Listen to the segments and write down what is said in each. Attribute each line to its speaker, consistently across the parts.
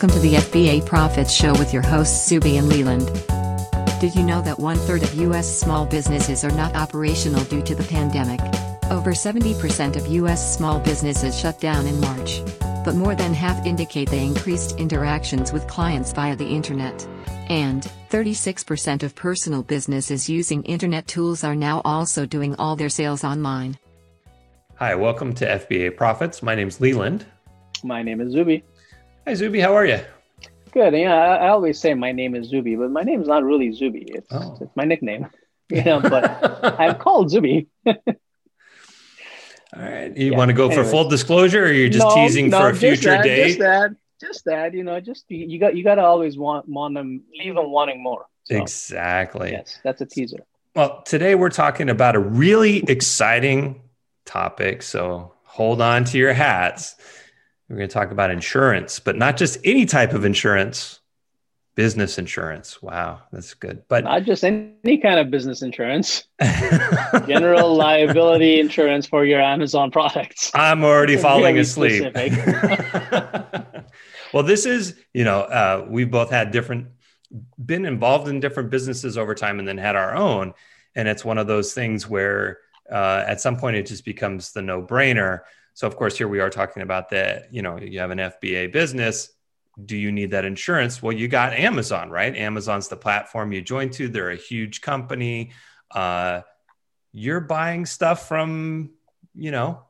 Speaker 1: Welcome to the FBA Profits Show with your hosts Zuby and Leland. Did you know that one third of U.S. small businesses are not operational due to the pandemic? Over 70% of U.S. small businesses shut down in March. But more than half indicate they increased interactions with clients via the internet. And 36% of personal businesses using internet tools are now also doing all their sales online.
Speaker 2: Hi, welcome to FBA Profits. My name is Leland.
Speaker 3: My name is Zuby.
Speaker 2: Hi, Zuby. How are you?
Speaker 3: Good. Yeah, I, I always say my name is Zuby, but my name is not really Zuby. It's, oh. it's my nickname. You know, but I'm called Zuby.
Speaker 2: All right. You yeah, want to go for full disclosure, or you're just no, teasing no, for a future
Speaker 3: that,
Speaker 2: date?
Speaker 3: Just that. Just that. You know, just you got you got to always want want them, leave them wanting more.
Speaker 2: So, exactly.
Speaker 3: Yes, that's a teaser.
Speaker 2: Well, today we're talking about a really exciting topic. So hold on to your hats. We're going to talk about insurance, but not just any type of insurance, business insurance. Wow, that's good. But
Speaker 3: not just any kind of business insurance, general liability insurance for your Amazon products.
Speaker 2: I'm already falling asleep. well, this is, you know, uh, we've both had different, been involved in different businesses over time and then had our own. And it's one of those things where uh, at some point it just becomes the no brainer so of course, here we are talking about that. You know, you have an FBA business. Do you need that insurance? Well, you got Amazon, right? Amazon's the platform you join to. They're a huge company. Uh, you're buying stuff from, you know,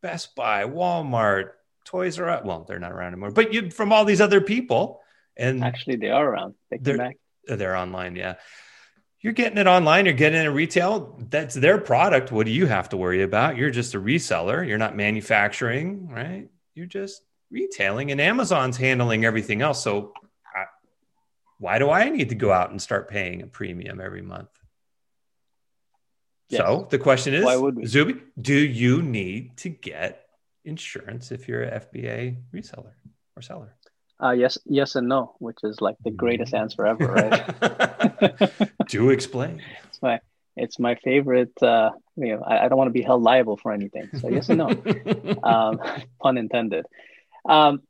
Speaker 2: Best Buy, Walmart, Toys R Us. Well, they're not around anymore, but you from all these other people. And
Speaker 3: actually, they are around. They
Speaker 2: they're, back. They're online, yeah you're getting it online, you're getting it in retail. That's their product. What do you have to worry about? You're just a reseller. You're not manufacturing, right? You're just retailing, and Amazon's handling everything else. So, I, why do I need to go out and start paying a premium every month? Yes. So the question is, why would we? Zuby, do you need to get insurance if you're a FBA reseller or seller?
Speaker 3: Uh, yes, yes, and no, which is like the greatest mm. answer ever, right?
Speaker 2: Do explain.
Speaker 3: It's my it's my favorite. Uh, you know, I, I don't want to be held liable for anything, so yes and no, um, pun intended. Um,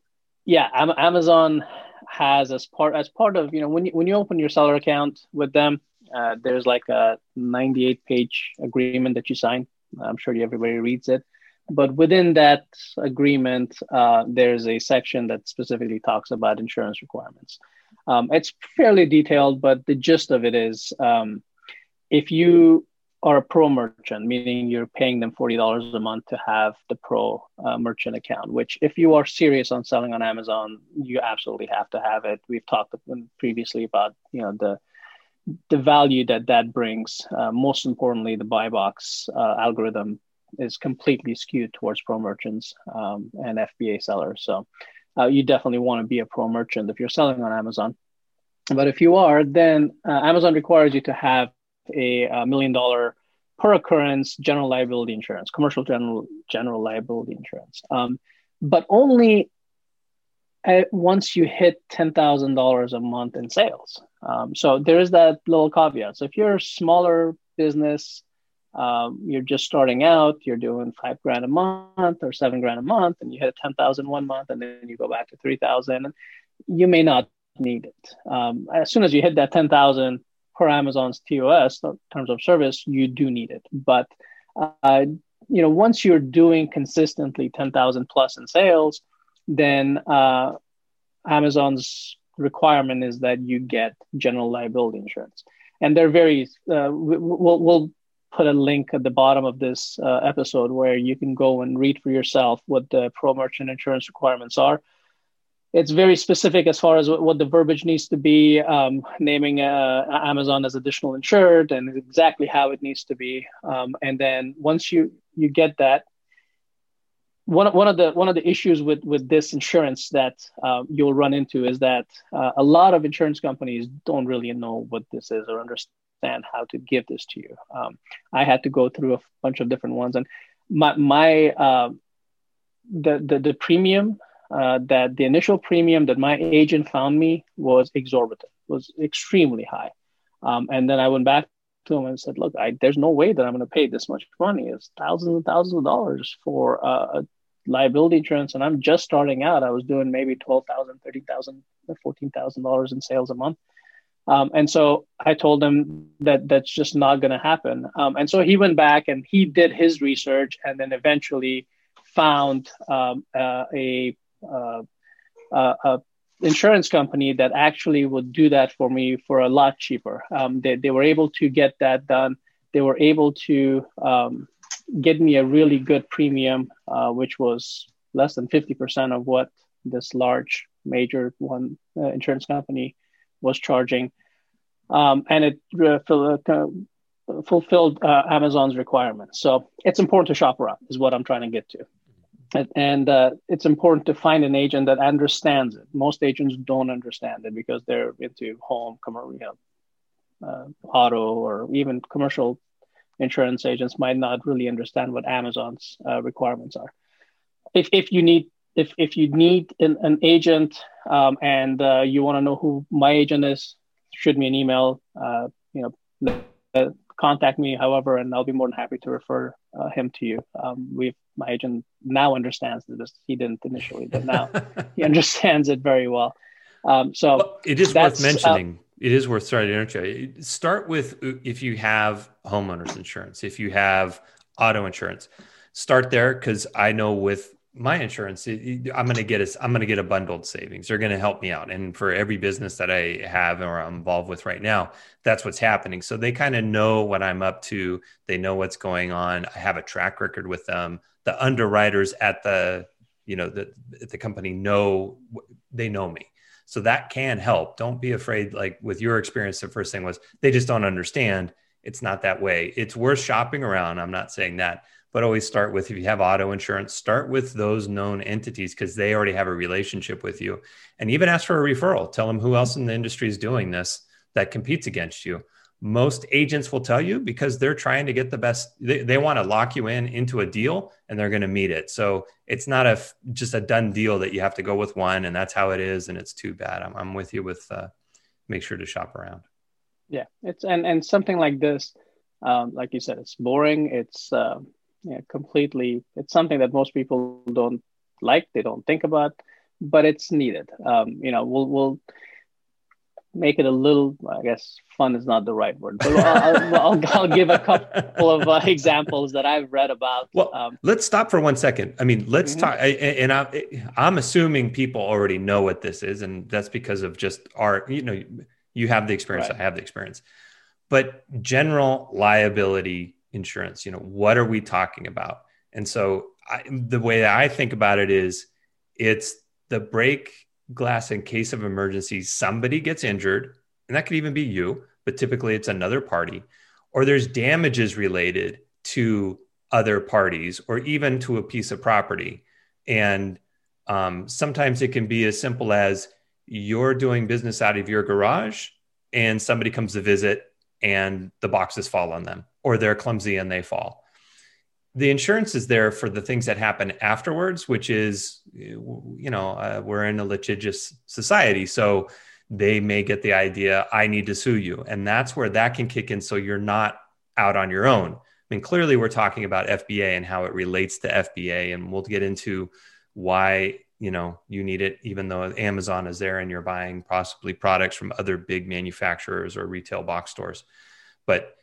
Speaker 3: yeah, Amazon has as part as part of you know when you when you open your seller account with them, uh, there's like a 98 page agreement that you sign. I'm sure everybody reads it but within that agreement, uh, there's a section that specifically talks about insurance requirements. Um, it's fairly detailed, but the gist of it is um, if you are a pro merchant, meaning you're paying them $40 a month to have the pro uh, merchant account, which if you are serious on selling on Amazon, you absolutely have to have it. We've talked previously about, you know, the the value that that brings. Uh, most importantly, the buy box uh, algorithm is completely skewed towards pro merchants um, and FBA sellers. So uh, you definitely want to be a pro merchant if you're selling on Amazon. But if you are, then uh, Amazon requires you to have a, a, million dollar per occurrence general liability insurance, commercial general general liability insurance, um, but only at, once you hit ten thousand dollars a month in sales. Um, so there is that little caveat. So if you're a smaller business, um, you're just starting out, you're doing five grand a month or seven grand a month, and you hit 10,000 one month, and then you go back to 3,000, and you may not need it. Um, as soon as you hit that 10,000 per Amazon's TOS, terms of service, you do need it. But uh, you know, once you're doing consistently 10,000 plus in sales, then uh, Amazon's requirement is that you get general liability insurance. And they're very, uh, we'll, we'll put a link at the bottom of this uh, episode where you can go and read for yourself what the pro merchant insurance requirements are. It's very specific as far as what the verbiage needs to be, um, naming uh, Amazon as additional insured and exactly how it needs to be. Um, and then once you you get that, one, one of the one of the issues with with this insurance that uh, you'll run into is that uh, a lot of insurance companies don't really know what this is or understand understand how to give this to you. Um, I had to go through a bunch of different ones, and my my uh, the, the the premium uh, that the initial premium that my agent found me was exorbitant, was extremely high, um, and then I went back to him and said, "Look, I, there's no way that I'm going to pay this much money. It's thousands and thousands of dollars for uh, a liability insurance and I'm just starting out. I was doing maybe $12,000, $13,000, $14,000 in sales a month. Um, and so I told him that that's just not going to happen. Um, and so he went back and he did his research and then eventually found um, uh, a, uh, uh, a insurance company that actually would do that for me for a lot cheaper. Um, they, they were able to get that done. They were able to um, get me a really good premium, uh, which was less than 50% of what this large major one uh, insurance company was charging. Um, and it uh, fulfilled uh, Amazon's requirements. So it's important to shop around, is what I'm trying to get to and uh, it's important to find an agent that understands it. Most agents don't understand it because they're into home, commercial, you uh, auto, or even commercial insurance agents might not really understand what Amazon's uh, requirements are. If if you need if if you need an, an agent um, and uh, you want to know who my agent is, shoot me an email. Uh, you know, contact me, however, and I'll be more than happy to refer uh, him to you. Um, we've my agent now understands this. He didn't initially, but now he understands it very well. Um, so well,
Speaker 2: it is worth uh, mentioning. Uh, it is worth sorry to interrupt Start with if you have homeowners insurance, if you have auto insurance, start there because I know with my insurance, I'm going to get a, I'm going to get a bundled savings. They're going to help me out. And for every business that I have or I'm involved with right now, that's what's happening. So they kind of know what I'm up to. They know what's going on. I have a track record with them. The underwriters at the, you know, the, the company know, they know me. So that can help. Don't be afraid. Like with your experience, the first thing was they just don't understand. It's not that way. It's worth shopping around. I'm not saying that but always start with if you have auto insurance, start with those known entities because they already have a relationship with you. And even ask for a referral. Tell them who else in the industry is doing this that competes against you. Most agents will tell you because they're trying to get the best, they, they want to lock you in into a deal and they're going to meet it. So it's not a just a done deal that you have to go with one and that's how it is. And it's too bad. I'm, I'm with you with uh, make sure to shop around.
Speaker 3: Yeah. It's and, and something like this, um, like you said, it's boring. It's, uh, yeah, completely. It's something that most people don't like, they don't think about, but it's needed. Um, you know, we'll we'll make it a little. I guess fun is not the right word, but I'll, I'll, I'll, I'll give a couple of uh, examples that I've read about.
Speaker 2: Well, um, let's stop for one second. I mean, let's mm-hmm. talk. And I, I'm assuming people already know what this is, and that's because of just our. You know, you have the experience. Right. I have the experience, but general liability insurance you know what are we talking about? And so I, the way that i think about it is it's the break glass in case of emergency somebody gets injured and that could even be you but typically it's another party. Or there's damages related to other parties or even to a piece of property. And um, sometimes it can be as simple as you're doing business out of your garage and somebody comes to visit and the boxes fall on them or they're clumsy and they fall. The insurance is there for the things that happen afterwards, which is, you know, uh, we're in a litigious society. So they may get the idea, I need to sue you. And that's where that can kick in. So you're not out on your own. I mean, clearly we're talking about FBA and how it relates to FBA, and we'll get into why you know you need it even though amazon is there and you're buying possibly products from other big manufacturers or retail box stores but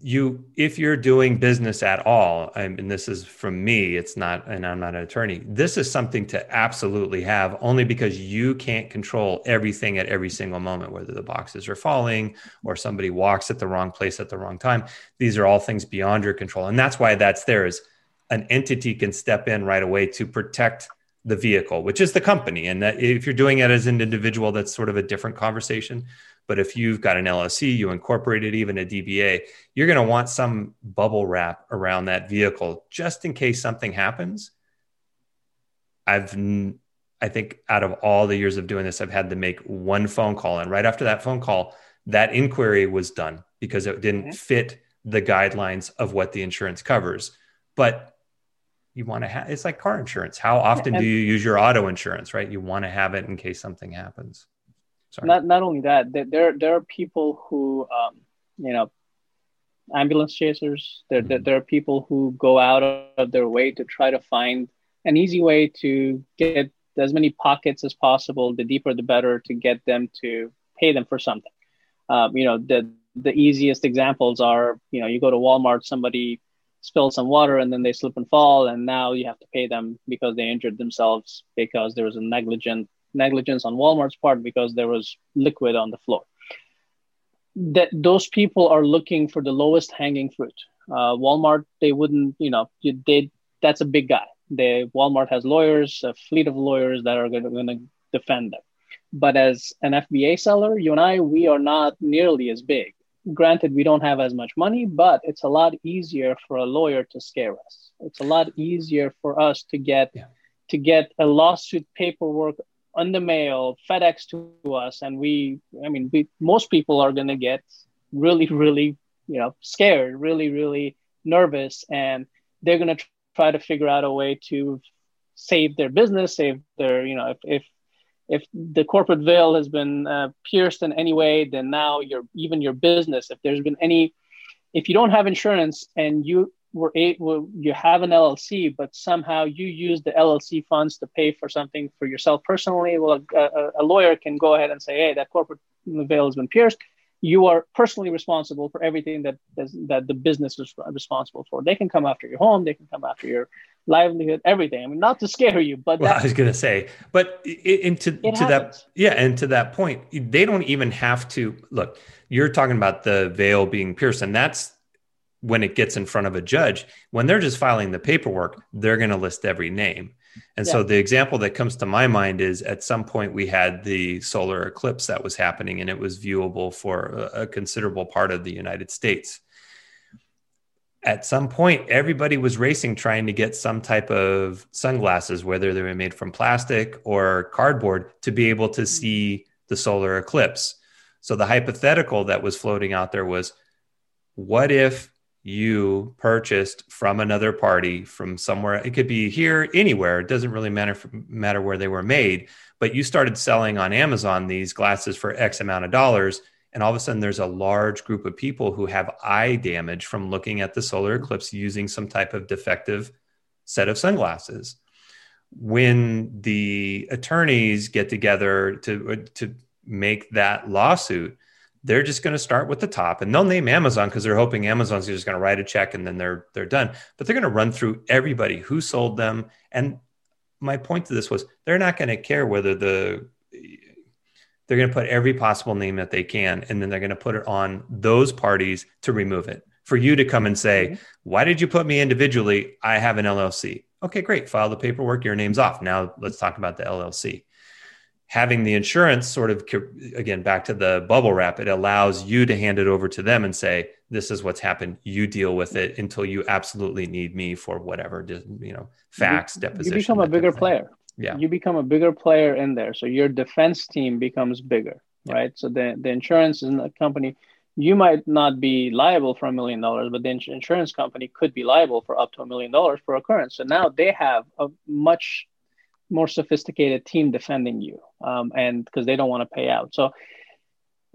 Speaker 2: you if you're doing business at all I and this is from me it's not and i'm not an attorney this is something to absolutely have only because you can't control everything at every single moment whether the boxes are falling or somebody walks at the wrong place at the wrong time. These are all things beyond your control. And that's why that's there is an entity can step in right away to protect the vehicle which is the company. And that if you're doing it as an individual that's sort of a different conversation but if you've got an LLC, you incorporated even a DBA, you're going to want some bubble wrap around that vehicle just in case something happens. I've, I think out of all the years of doing this, I've had to make one phone call. And right after that phone call, that inquiry was done because it didn't mm-hmm. fit the guidelines of what the insurance covers. But you want to have it's like car insurance. How often do you use your auto insurance, right? You want to have it in case something happens.
Speaker 3: Sorry. Not not only that, there there are people who um, you know ambulance chasers. There, there, there are people who go out of their way to try to find an easy way to get as many pockets as possible. The deeper, the better, to get them to pay them for something. Um, you know, the the easiest examples are, you know, you go to Walmart, somebody spills some water and then they slip and fall, and now you have to pay them because they injured themselves because there was a negligent negligence on Walmart's part because there was liquid on the floor. That those people are looking for the lowest hanging fruit. Uh, Walmart, they wouldn't, you know, they that's a big guy. They Walmart has lawyers, a fleet of lawyers that are going to defend them. But as an FBA seller, you and I, we are not nearly as big. Granted, we don't have as much money, but it's a lot easier for a lawyer to scare us. It's a lot easier for us to get yeah. to get a lawsuit paperwork on the mail, FedEx to us, and we, I mean, we most people are going to get really, really, you know, scared, really, really nervous, and they're going to try to figure out a way to save their business, save their, you know, if if if the corporate veil has been uh, pierced in any way, then now your even your business, if there's been any, if you don't have insurance and you were you have an LLC, but somehow you use the LLC funds to pay for something for yourself personally, well, a, a lawyer can go ahead and say, hey, that corporate veil has been pierced you are personally responsible for everything that that the business is responsible for. They can come after your home, they can come after your livelihood, everything. I mean, not to scare you, but
Speaker 2: well, I was going to say, but into to, to that, yeah, and to that point, they don't even have to look. You're talking about the veil being pierced, and that's when it gets in front of a judge. When they're just filing the paperwork, they're going to list every name. And yeah. so the example that comes to my mind is at some point we had the solar eclipse that was happening and it was viewable for a, a considerable part of the United States. At some point, everybody was racing trying to get some type of sunglasses, whether they were made from plastic or cardboard, to be able to mm-hmm. see the solar eclipse. So the hypothetical that was floating out there was what if you purchased from another party from somewhere. It could be here anywhere. It doesn't really matter matter where they were made but you started selling on amazon these glasses for x amount of dollars and all of a sudden there's a large group of people who have eye damage from looking at the solar eclipse using some type of defective set of sunglasses. When the attorneys get together to uh, to make that lawsuit they're just going to start with the top and they'll name Amazon because they're hoping Amazon's just going to write a check and then they're they're done. But they're going to run through everybody who sold them. And my point to this was they're not going to care whether the they're going to put every possible name that they can and then they're going to put it on those parties to remove it. For you to come and say, mm-hmm. "Why did you put me individually? I have an LLC." Okay, great. File the paperwork. Your name's off. Now let's talk about the LLC having the insurance sort of again back to the bubble wrap it allows you to hand it over to them and say this is what's happened. You deal with it until you absolutely need me for whatever you know facts
Speaker 3: you,
Speaker 2: deposition
Speaker 3: you become a bigger player. Yeah. You become a bigger player in there. So your defense team becomes bigger yeah. right? So the, the insurance in the company you might not be liable for a million dollars but the insurance company could be liable for up to a million dollars per occurrence. So now they have a much more sophisticated team defending you um, and because they don't want to pay out. So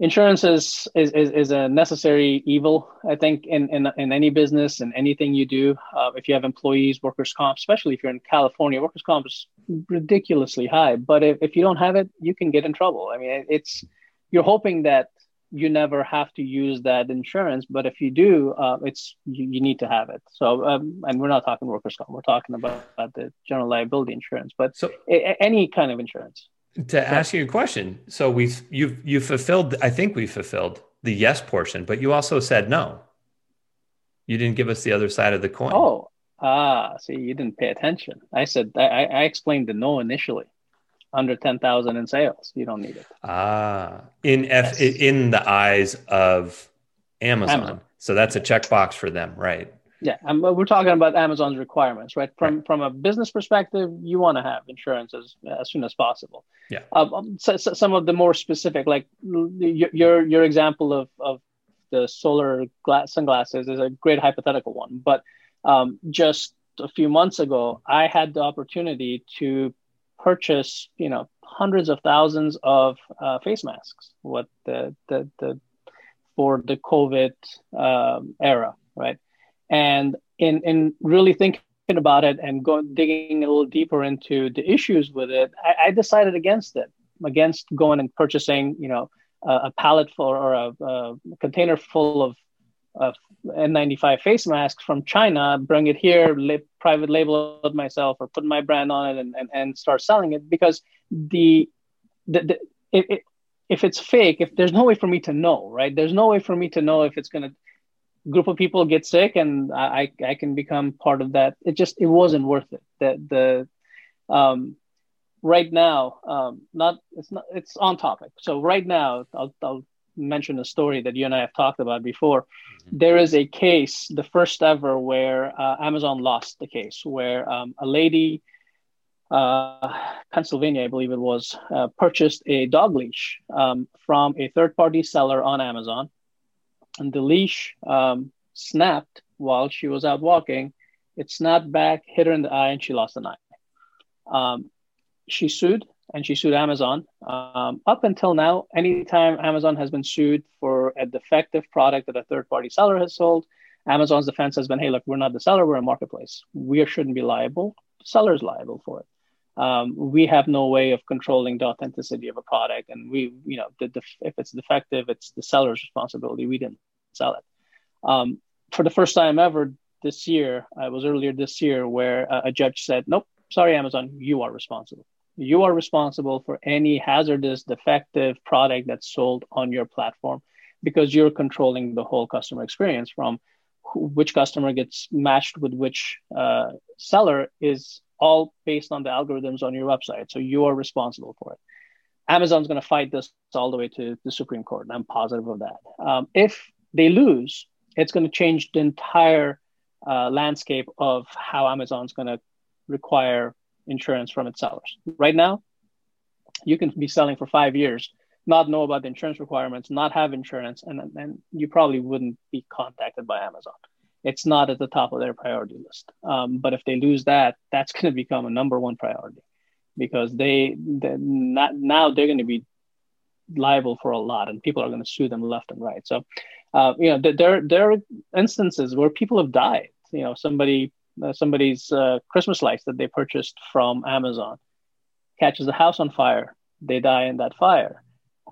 Speaker 3: insurance is, is is, is a necessary evil i think in, in, in any business and anything you do. Uh, if you have employees workers comp especially if you're in california workers comp is ridiculously high. But if, if you don't have it you can get in trouble. I mean it's you're hoping that you never have to use that insurance. But if you do, uh, it's you, you, need to have it. So, um, and we're not talking workers' comp. We're talking about, about the general liability insurance, but so a, any kind of insurance.
Speaker 2: To ask you a question, so we've you've you fulfilled. I think we fulfilled the yes portion, but you also said no. You didn't give us the other side of the coin.
Speaker 3: Oh, ah, see, you didn't pay attention. I said I, I explained the no initially under 10,000 in sales. You don't need it.
Speaker 2: Ah, in F yes. in the eyes of Amazon. Amazon. So that's a checkbox for them, right?
Speaker 3: Yeah, and we're talking about Amazon's requirements, right? From right. from a business perspective, you want to have insurance as, as soon as possible.
Speaker 2: Yeah.
Speaker 3: Um, so, so some of the more specific, like your your example of of the solar glass sunglasses, is a great hypothetical one. But um, just a few months ago, I had the opportunity to purchase, you know, hundreds of thousands of uh, face masks. What the, the, the for the COVID um, era, right? And in in really thinking about it and going digging a little deeper into the issues with it, I, I decided against it, against going and purchasing, you know, a, a pallet full or a, a, container full of, of N95 face masks from China, bring it here, private label it myself, or put my brand on it and, and, and start selling it because the the, the it, it, if it's fake, if there's no way for me to know, right? There's no way for me to know if it's gonna group of people get sick and I I can become part of that. It just it wasn't worth it. The the um right now um not it's not it's on topic. So right now I'll I'll mention a story that you and I have talked about before. Mm-hmm. There is a case, the first ever, where uh, Amazon lost the case, where um, a lady uh, Pennsylvania, I believe it was, uh, purchased a dog leash um, from a third party seller on Amazon. And the leash um, snapped while she was out walking. It snapped back, hit her in the eye, and she lost an eye. Um, she sued and she sued Amazon. Um, up until now, anytime Amazon has been sued for a defective product that a third party seller has sold, Amazon's defense has been, hey, look, we're not the seller, we're a marketplace. We shouldn't be liable. The seller's liable for it um, we have no way of controlling the authenticity of a product and we you know the, the, if it's defective it's the seller's responsibility we didn't sell it um, for the first time ever this year i was earlier this year where a, a judge said nope sorry amazon you are responsible you are responsible for any hazardous defective product that's sold on your platform because you're controlling the whole customer experience from which customer gets matched with which uh, seller is all based on the algorithms on your website. So you are responsible for it. Amazon's going to fight this all the way to the Supreme Court, and I'm positive of that. Um, if they lose, it's going to change the entire uh, landscape of how Amazon's going to require insurance from its sellers. Right now, you can be selling for five years, not know about the insurance requirements, not have insurance, and, and you probably wouldn't be contacted by Amazon it's not at the top of their priority list. Um, but if they lose that, that's going to become a number one priority because they, not now they're going to be liable for a lot, and people are going to sue them left and right. So, uh, you know, there there are instances where people have died. You know, somebody somebody's uh, Christmas lights that they purchased from Amazon catches the house on fire, they die in that fire.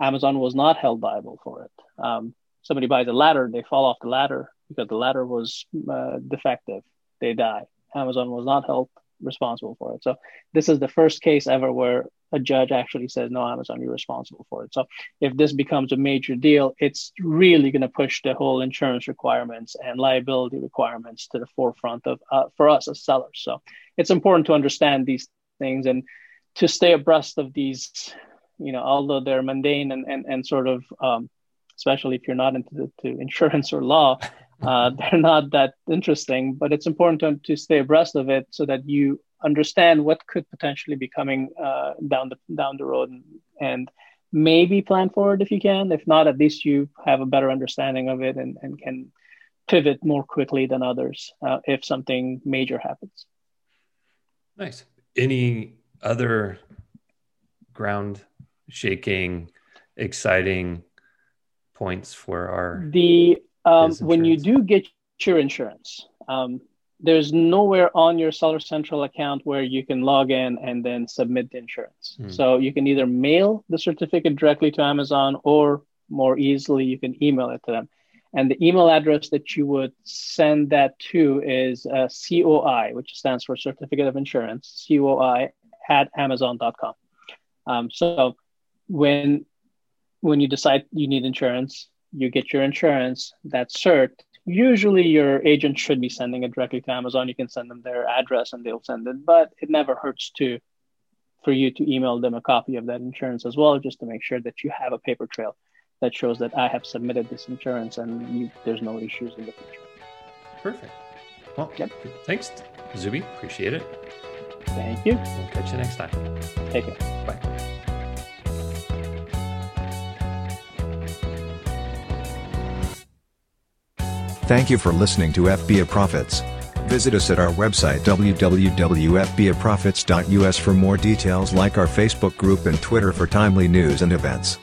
Speaker 3: Amazon was not held liable for it. Um, somebody buys a ladder, they fall off the ladder, because the ladder was uh, defective. They die. Amazon was not held responsible for it. So this is the first case ever where a judge actually says, "No, Amazon, you're responsible for it." So if this becomes a major deal, it's really going to push the whole insurance requirements and liability requirements to the forefront of uh, for us as sellers. So it's important to understand these things and to stay abreast of these. You know, although they're mundane and and, and sort of um, especially if you're not into the, insurance or law, uh, they're not that interesting, but it's important to, to stay abreast of it so that you understand what could potentially be coming uh, down the down the road and, and, maybe plan for it if you can. If not, at least you have a better understanding of it and, and can pivot more quickly than others uh, if something major happens.
Speaker 2: Nice. Any other ground shaking, exciting points for our
Speaker 3: the um, when you do get your insurance, um, there's nowhere on your Seller Central account where you can log in and then submit the insurance. Mm. So you can either mail the certificate directly to Amazon or more easily, you can email it to them. And the email address that you would send that to is uh, COI, which stands for Certificate of Insurance, COI at Amazon.com. Um, so when when you decide you need insurance, you get your insurance, that cert. Usually, your agent should be sending it directly to Amazon. You can send them their address and they'll send it, but it never hurts to for you to email them a copy of that insurance as well, just to make sure that you have a paper trail that shows that I have submitted this insurance and you, there's no issues in the future.
Speaker 2: Perfect. Well, yep. thanks, Zuby. Appreciate it.
Speaker 3: Thank you.
Speaker 2: We'll catch you next time.
Speaker 3: Take care.
Speaker 2: Bye.
Speaker 4: Thank you for listening to FBA Profits. Visit us at our website www.fbaprofits.us for more details like our Facebook group and Twitter for timely news and events.